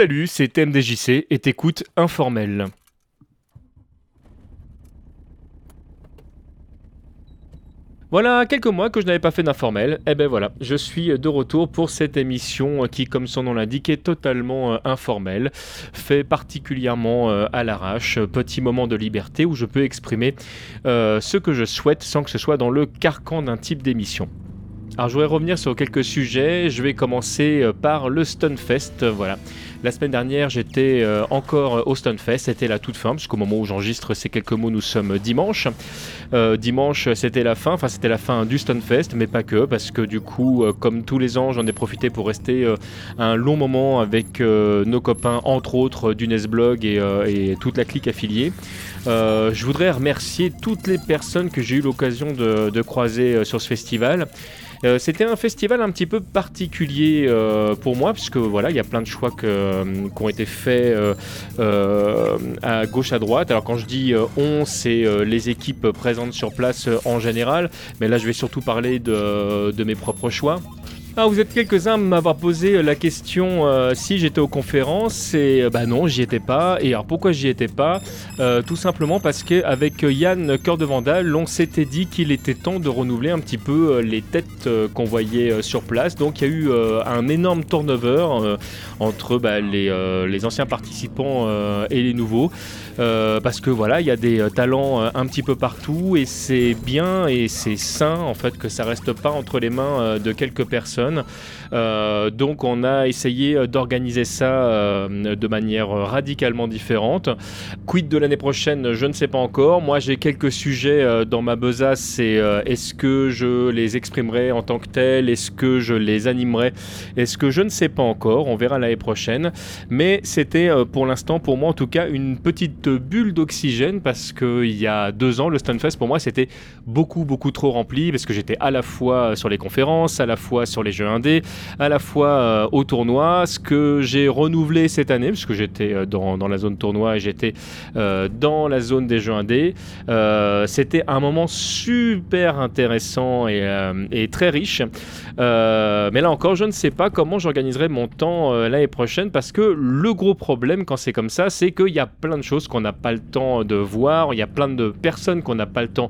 Salut, c'est TMDJC et t'écoutes Informel. Voilà quelques mois que je n'avais pas fait d'informel. Et eh ben voilà, je suis de retour pour cette émission qui, comme son nom l'indique, est totalement euh, informelle, fait particulièrement euh, à l'arrache, petit moment de liberté où je peux exprimer euh, ce que je souhaite sans que ce soit dans le carcan d'un type d'émission. Alors je voudrais revenir sur quelques sujets. Je vais commencer par le Stunfest. Voilà. La semaine dernière, j'étais euh, encore au Stunfest. C'était la toute fin, puisqu'au moment où j'enregistre ces quelques mots, nous sommes dimanche. Euh, dimanche, c'était la fin. Enfin, c'était la fin du Stunfest, mais pas que, parce que du coup, euh, comme tous les ans, j'en ai profité pour rester un long moment avec nos copains, entre autres du Nesblog et toute la clique affiliée. je voudrais remercier toutes les personnes que j'ai eu l'occasion de, croiser sur ce festival. Euh, c'était un festival un petit peu particulier euh, pour moi, puisque voilà, il y a plein de choix euh, qui ont été faits à gauche, à droite. Alors quand je dis on, c'est les équipes présentes sur place en général, mais là je vais surtout parler de mes propres choix. Ah, vous êtes quelques-uns à m'avoir posé la question euh, si j'étais aux conférences et euh, bah non, j'y étais pas. Et alors pourquoi j'y étais pas? Euh, Tout simplement parce qu'avec Yann Cœur de Vandal, on s'était dit qu'il était temps de renouveler un petit peu les têtes qu'on voyait sur place. Donc il y a eu un énorme turnover entre bah, les, anciens participants et les nouveaux. Parce que voilà, il y a des talents un petit peu partout et c'est bien et c'est sain en fait que ça reste pas entre les mains de quelques personnes euh, donc on a essayé d'organiser ça euh, de manière radicalement différente. Quid de l'année prochaine, je ne sais pas encore. Moi j'ai quelques sujets euh, dans ma besace, c'est est-ce que je les exprimerai en tant que tels, est-ce que je les animerai, est-ce que je ne sais pas encore, on verra l'année prochaine. Mais c'était pour l'instant pour moi en tout cas une petite bulle d'oxygène parce qu'il y a deux ans le Stunfest pour moi c'était beaucoup beaucoup trop rempli parce que j'étais à la fois sur les conférences, à la fois sur les jeux indés, à la fois euh, au tournoi. Ce que j'ai renouvelé cette année, puisque j'étais euh, dans, dans, la zone tournoi et j'étais euh, dans la zone des jeux indés, c'était un moment super intéressant et, et très riche. mais là encore, je ne sais pas comment j'organiserai mon temps l'année prochaine parce que le gros problème quand c'est comme ça, c'est qu'il y a plein de choses qu'on n'a pas le temps de voir, il y a plein de personnes qu'on n'a pas le temps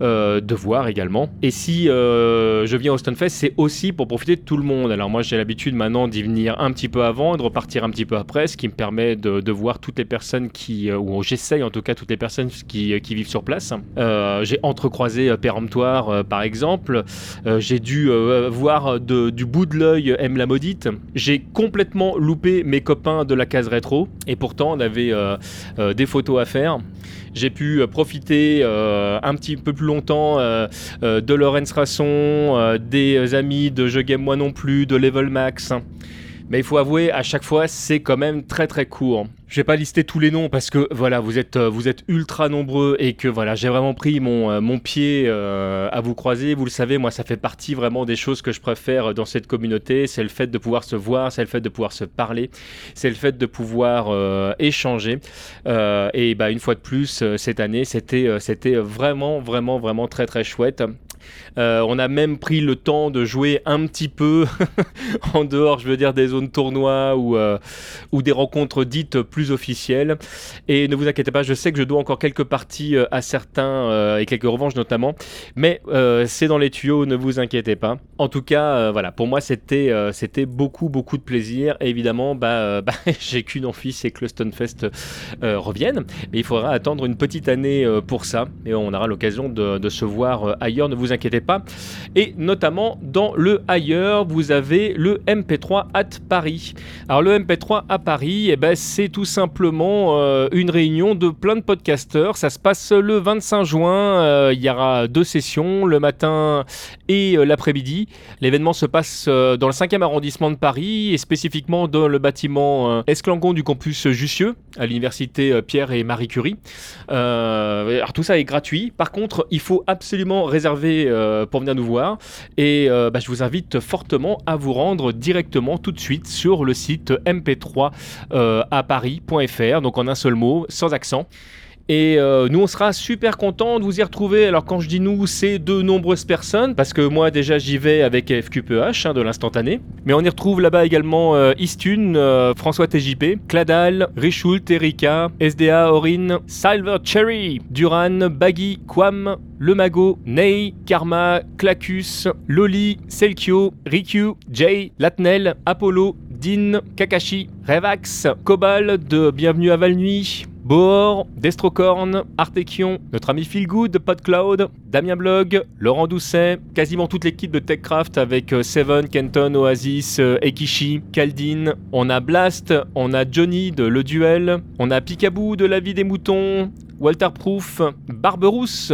de voir également. Et si je viens au Stunfest, c'est aussi pour profiter de tout le monde. Alors moi j'ai l'habitude maintenant d'y venir un petit peu avant, de repartir un petit peu après, ce qui me permet de, voir toutes les personnes qui, euh, ou j'essaye en tout cas toutes les personnes qui, euh, qui vivent sur place. Euh, j'ai entrecroisé Péremptoire par exemple, j'ai dû voir du bout de l'œil M la maudite, j'ai complètement loupé mes copains de la case rétro, et pourtant on avait des photos à faire. J'ai pu profiter un petit peu plus longtemps de Lorenz Rasson, des amis de Jeux moi non plus, de level max. Mais il faut avouer, à chaque fois, c'est quand même très très court. Je vais pas lister tous les noms parce que voilà, vous êtes, euh, ultra nombreux et que voilà, j'ai vraiment pris mon, euh, pied euh, à vous croiser. Vous le savez, moi, ça fait partie vraiment des choses que je préfère dans cette communauté. C'est le fait de pouvoir se voir, c'est le fait de pouvoir se parler, c'est le fait de pouvoir échanger. et bah, une fois de plus, cette année, c'était, c'était vraiment, vraiment, vraiment très très chouette. Euh, on a même pris le temps de jouer un petit peu en dehors, je veux dire, des zones tournois ou, euh, ou des rencontres dites plus officielles. Et ne vous inquiétez pas, je sais que je dois encore quelques parties euh, à certains et quelques revanches notamment, mais c'est dans les tuyaux, ne vous inquiétez pas. En tout cas, voilà, pour moi c'était beaucoup beaucoup de plaisir. Évidemment, bah, bah j'ai qu'une envie, c'est que le Stonefest revienne. Mais il faudra attendre une petite année pour ça, et on aura l'occasion de, se voir ailleurs. Inquiétez pas. Et notamment dans le ailleurs, vous avez le MP3 at Paris. Alors le MP3 à Paris, eh ben, c'est tout simplement euh, une réunion de plein de podcasteurs. Ça se passe le 25 juin. Euh, il y aura deux sessions, le matin et euh, l'après-midi. L'événement se passe dans le 5e arrondissement de Paris et spécifiquement dans le bâtiment Esclangon du campus Jussieu à l'université Pierre et Marie Curie. alors tout ça est gratuit. Par contre, il faut absolument réserver euh, pour venir nous voir. Et euh, bah, je vous invite fortement à vous rendre directement tout de suite sur le site mp3 à paris.fr, donc en un seul mot, sans accent. Et euh, nous, on sera super content de vous y retrouver. Alors, quand je dis nous, c'est de nombreuses personnes, parce que moi, déjà, j'y vais avec FQPH, hein, de l'instantané. Mais on y retrouve là-bas également euh, Istune, euh, François TJP, Cladal, Richult, Erika, SDA, Orin, Silver Cherry, Duran, Baggy, Quam, Le Mago, Ney, Karma, Clacus, Loli, Selkio, Rikyu, Jay, Latnel, Apollo, Dean, Kakashi, Revax, Cobal de Bienvenue à Valnuy, Bohor, Destrocorn, Artekion, notre ami Feelgood, PodCloud, Damien Blog, Laurent Doucet, quasiment toute l'équipe de TechCraft avec euh, Seven, Kenton, Oasis, euh, Ekishi, Kaldin. On a Blast, on a Johnny de Le Duel, on a Picaboo de La Vie des Moutons, Walter Proof, Barberousse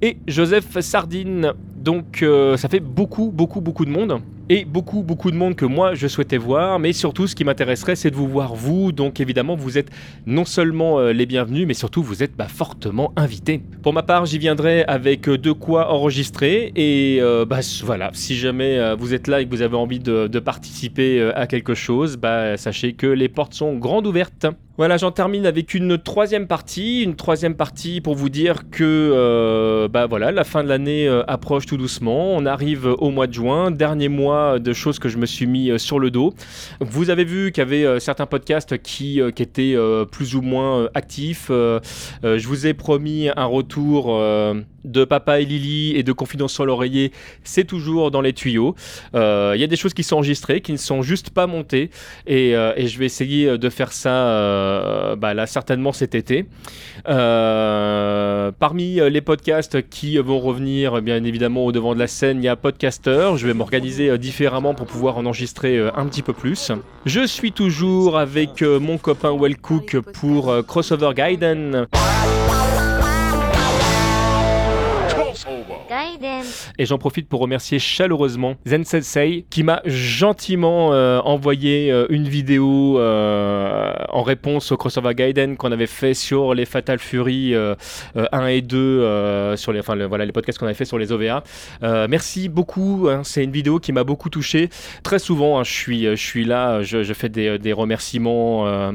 et Joseph Sardine. Donc euh, ça fait beaucoup, beaucoup, beaucoup de monde et beaucoup, beaucoup de monde que moi je souhaitais voir. Mais surtout, ce qui m'intéresserait, c'est de vous voir vous. Donc évidemment, vous êtes non seulement euh, les bienvenus, mais surtout vous êtes bah, fortement invités. Pour ma part, j'y viendrai avec euh, de quoi enregistrer. Et euh, bah, voilà, si jamais vous êtes là et que vous avez envie de, participer à quelque chose, bah, sachez que les portes sont grandes ouvertes. Voilà, j'en termine avec une troisième partie, une troisième partie pour vous dire que bah voilà, la fin de l'année approche tout doucement. On arrive au mois de juin, dernier mois de choses que je me suis mis euh, sur le dos. Vous avez vu qu'il y avait euh, certains podcasts qui, euh, qui étaient plus ou moins actifs. je vous ai promis un retour de Papa et Lily et de Confidence sur l'oreiller, c'est toujours dans les tuyaux. Il y a des choses qui sont enregistrées, qui ne sont juste pas montées, et, et je vais essayer de faire ça bah là certainement cet été. parmi les podcasts qui vont revenir, bien évidemment au devant de la scène, il y a Podcaster. Je vais m'organiser différemment pour pouvoir en enregistrer euh, un petit peu plus. Je suis toujours avec euh, mon copain Wellcook pour euh, Crossover Gaiden. Et j'en profite pour remercier chaleureusement Zen Sensei qui m'a gentiment euh, envoyé euh, une vidéo euh, en réponse au crossover Gaiden qu'on avait fait sur les Fatal Fury 1 et 2 sur les, enfin, voilà, les podcasts qu'on avait fait sur les OVA. merci beaucoup, hein, c'est une vidéo qui m'a beaucoup touché. Très souvent, hein, je, suis, je suis là, je, fais des, remerciements.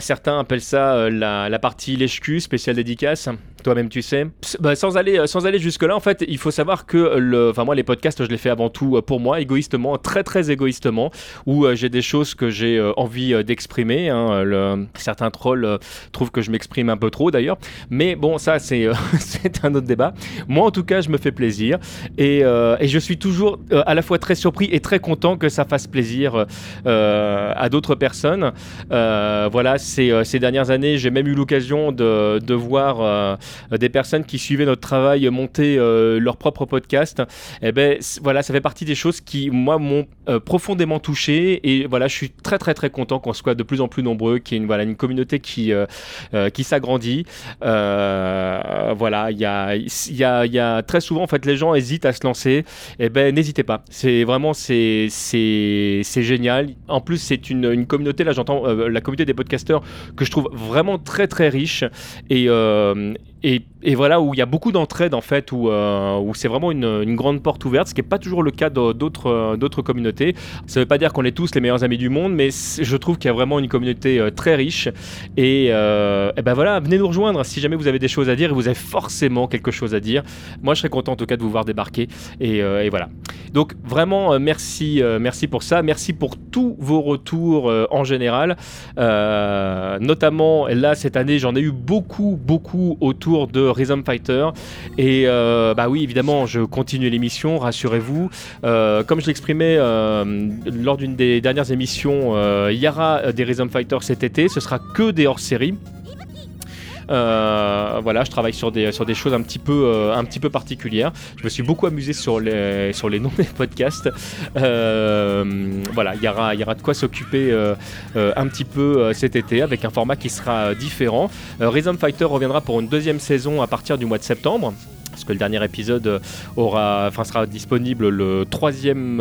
certains appellent ça la, la partie lèche-cul, spéciale dédicace toi-même tu sais. Bah, sans aller, sans aller jusque-là, en fait, il faut savoir que le, enfin moi les podcasts, je les fais avant tout euh, pour moi, égoïstement, très très égoïstement, où euh, j'ai des choses que j'ai euh, envie d'exprimer. Hein, certains trolls trouvent que je m'exprime un peu trop d'ailleurs, mais bon, ça c'est c'est un autre débat. Moi en tout cas, je me fais plaisir et, et je suis toujours à la fois très surpris et très content que ça fasse plaisir à d'autres personnes. voilà, ces, ces dernières années, j'ai même eu l'occasion de, de voir des personnes qui suivaient notre travail monter leur propre podcast, et eh ben voilà, ça fait partie des choses qui moi m'ont euh, profondément touché et voilà, je suis très très très content qu'on soit de plus en plus nombreux, qu'il y ait une, voilà, une communauté qui, qui s'agrandit. voilà, il y a, y, a, y a très souvent en fait les gens hésitent à se lancer, et eh ben n'hésitez pas, c'est vraiment c'est c'est génial. En plus c'est une, une communauté là j'entends la communauté des podcasteurs que je trouve vraiment très très riche et et, voilà, où il y a beaucoup d'entraide en fait, où, euh, où c'est vraiment une, grande porte ouverte, ce qui n'est pas toujours le cas d'autres, euh, d'autres communautés. Ça ne veut pas dire qu'on est tous les meilleurs amis du monde, mais je trouve qu'il y a vraiment une communauté euh, très riche. Et, et, ben voilà, venez nous rejoindre si jamais vous avez des choses à dire et vous avez forcément quelque chose à dire. Moi, je serais content en tout cas de vous voir débarquer. Et, et voilà. Donc vraiment, merci, merci pour ça. Merci pour tous vos retours en général. notamment, là, cette année, j'en ai eu beaucoup, beaucoup autour de Rhythm Fighter. Et euh, bah oui, évidemment, je continue l'émission, rassurez-vous. Euh, comme je l'exprimais euh, lors d'une des dernières émissions, il y aura des Rhythm Fighter cet été. Ce sera que des hors-série. Euh, voilà, je travaille sur des, choses un petit, peu, euh, particulières. Je me suis beaucoup amusé sur les, noms des podcasts. Euh, voilà, il y aura, y aura de quoi s'occuper un petit peu cet été avec un format qui sera différent. Rhythm Fighter reviendra pour une deuxième saison à partir du mois de septembre parce que le dernier épisode enfin, sera disponible le troisième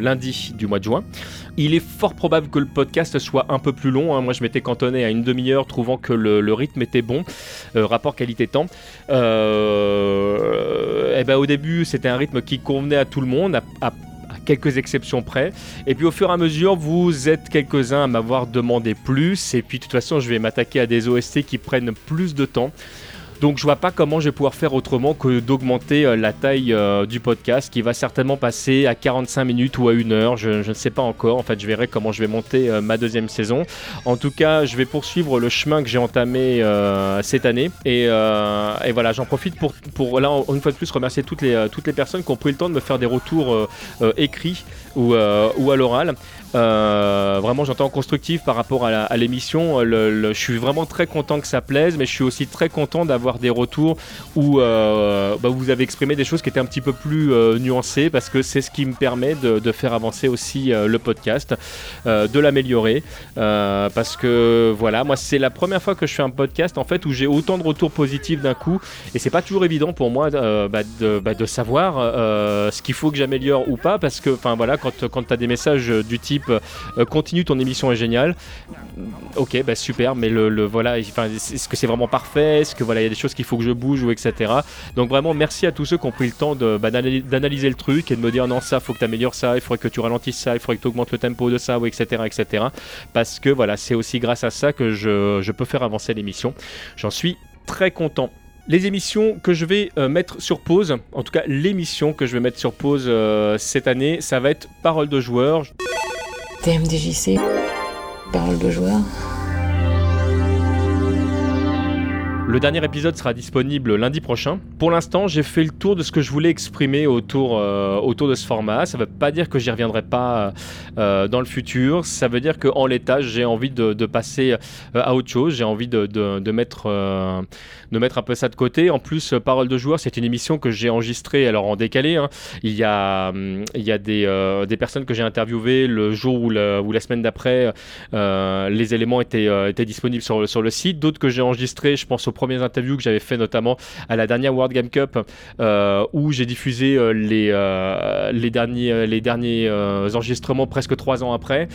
lundi du mois de juin. Il est fort probable que le podcast soit un peu plus long. Hein. Moi, je m'étais cantonné à une demi-heure, trouvant que le, rythme était bon, euh, rapport qualité-temps. Euh, et ben, au début, c'était un rythme qui convenait à tout le monde, à, quelques exceptions près. Et puis au fur et à mesure, vous êtes quelques-uns à m'avoir demandé plus. Et puis de toute façon, je vais m'attaquer à des OST qui prennent plus de temps. Donc je vois pas comment je vais pouvoir faire autrement que d'augmenter la taille du podcast qui va certainement passer à 45 minutes ou à une heure. Je, ne sais pas encore. En fait, je verrai comment je vais monter ma deuxième saison. En tout cas, je vais poursuivre le chemin que j'ai entamé cette année. Et, voilà, j'en profite pour, pour là, une fois de plus, remercier toutes les, personnes qui ont pris le temps de me faire des retours écrits ou à l'oral. Euh, vraiment, j'entends constructif par rapport à l'émission. je suis vraiment très content que ça plaise, mais je suis aussi très content d'avoir des retours où euh, bah, vous avez exprimé des choses qui étaient un petit peu plus euh, nuancées parce que c'est ce qui me permet de, faire avancer aussi le podcast, de l'améliorer. parce que voilà, moi, c'est la première fois que je fais un podcast en fait où j'ai autant de retours positifs d'un coup et c'est pas toujours évident pour moi bah, bah, de, savoir ce qu'il faut que j'améliore ou pas parce que, enfin voilà, quand, quand tu as des messages du type euh, continue, ton émission est géniale. Ok, bah super, mais le, voilà, est-ce que c'est vraiment parfait? Est-ce que voilà, il y a des choses qu'il faut que je bouge ou etc. Donc vraiment, merci à tous ceux qui ont pris le temps de, bah, d'analyser le truc et de me dire non, ça, faut que tu améliores ça, il faudrait que tu ralentisses ça, il faudrait que tu augmentes le tempo de ça, ou etc. etc. Parce que voilà, c'est aussi grâce à ça que je, peux faire avancer l'émission. J'en suis très content les émissions que je vais euh, mettre sur pause, en tout cas l'émission que je vais mettre sur pause euh, cette année, ça va être Parole de joueur. TMDJC, parole de joueur. Le dernier épisode sera disponible lundi prochain. Pour l'instant, j'ai fait le tour de ce que je voulais exprimer autour, euh, autour de ce format. Ça ne veut pas dire que j'y reviendrai pas euh, dans le futur. Ça veut dire qu'en l'état, j'ai envie de, passer euh, à autre chose. J'ai envie de, de, mettre, de mettre un peu ça de côté. En plus, Parole de joueur, c'est une émission que j'ai enregistrée alors en décalé. Hein. Il y a, hum, il y a des, des personnes que j'ai interviewées le jour ou, la, ou la semaine d'après. les éléments étaient, étaient disponibles sur, sur le site. D'autres que j'ai enregistrés, je pense au premières interviews que j'avais fait notamment à la dernière World Game Cup euh, où j'ai diffusé euh, les, euh, les derniers, les derniers enregistrements presque trois ans après.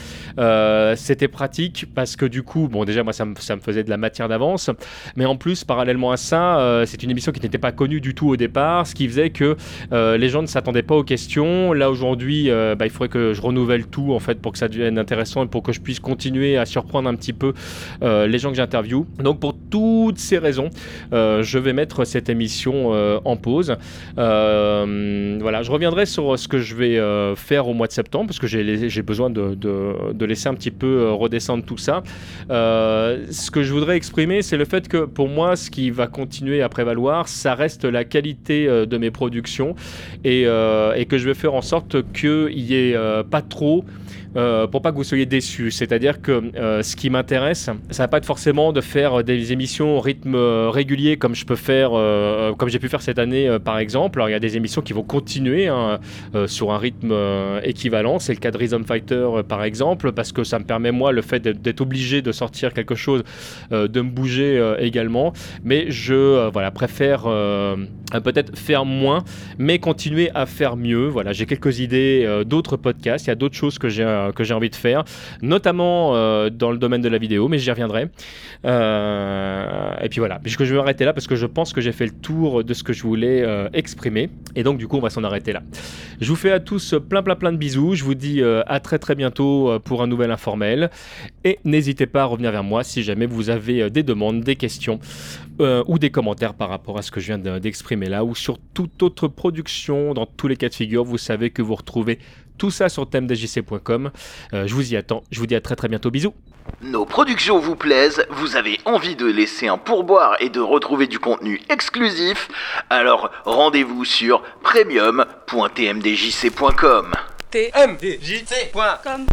C'était pratique parce que du coup, bon déjà moi ça me, ça me faisait de la matière d'avance, mais en plus parallèlement à ça, c'est une émission qui n'était pas connue du tout au départ, ce qui faisait que les gens ne s'attendaient pas aux questions. Là aujourd'hui, bah, il faudrait que je renouvelle tout en fait pour que ça devienne intéressant et pour que je puisse continuer à surprendre un petit peu les gens que j'interviewe. Donc pour toutes ces euh, je vais mettre cette émission euh, en pause. Euh, voilà, je reviendrai sur ce que je vais faire au mois de septembre parce que j'ai besoin de, de, laisser un petit peu redescendre tout ça. ce que je voudrais exprimer, c'est le fait que pour moi, ce qui va continuer à prévaloir, ça reste la qualité de mes productions et, et que je vais faire en sorte qu'il n'y ait pas trop euh, pour pas que vous soyez déçus. C'est-à-dire que euh, ce qui m'intéresse, ça va pas être forcément de faire des émissions au rythme euh, régulier comme je peux faire, comme j'ai pu faire cette année par exemple. Alors il y a des émissions qui vont continuer hein, sur un rythme équivalent. C'est le cas de Rhythm Fighter par exemple, parce que ça me permet moi le fait d'être obligé de sortir quelque chose, de me bouger également. Mais je voilà préfère peut-être faire moins, mais continuer à faire mieux. Voilà, j'ai quelques idées d'autres podcasts. Il y a d'autres choses que j'ai euh, que j'ai envie de faire, notamment euh, dans le domaine de la vidéo, mais j'y reviendrai. Euh, et puis voilà, puisque je vais m'arrêter là parce que je pense que j'ai fait le tour de ce que je voulais exprimer. Et donc du coup, on va s'en arrêter là. Je vous fais à tous plein plein plein de bisous. Je vous dis à très très bientôt pour un nouvel informel. Et n'hésitez pas à revenir vers moi si jamais vous avez des demandes, des questions ou des commentaires par rapport à ce que je viens d'exprimer là ou sur toute autre production dans tous les cas de figure. Vous savez que vous retrouvez tout ça sur thèmedjc.com. Euh, je vous y attends. Je vous dis à très très bientôt. Bisous. Nos productions vous plaisent, vous avez envie de laisser un pourboire et de retrouver du contenu exclusif, alors rendez-vous sur premium.tmdjc.com. tmdjc.com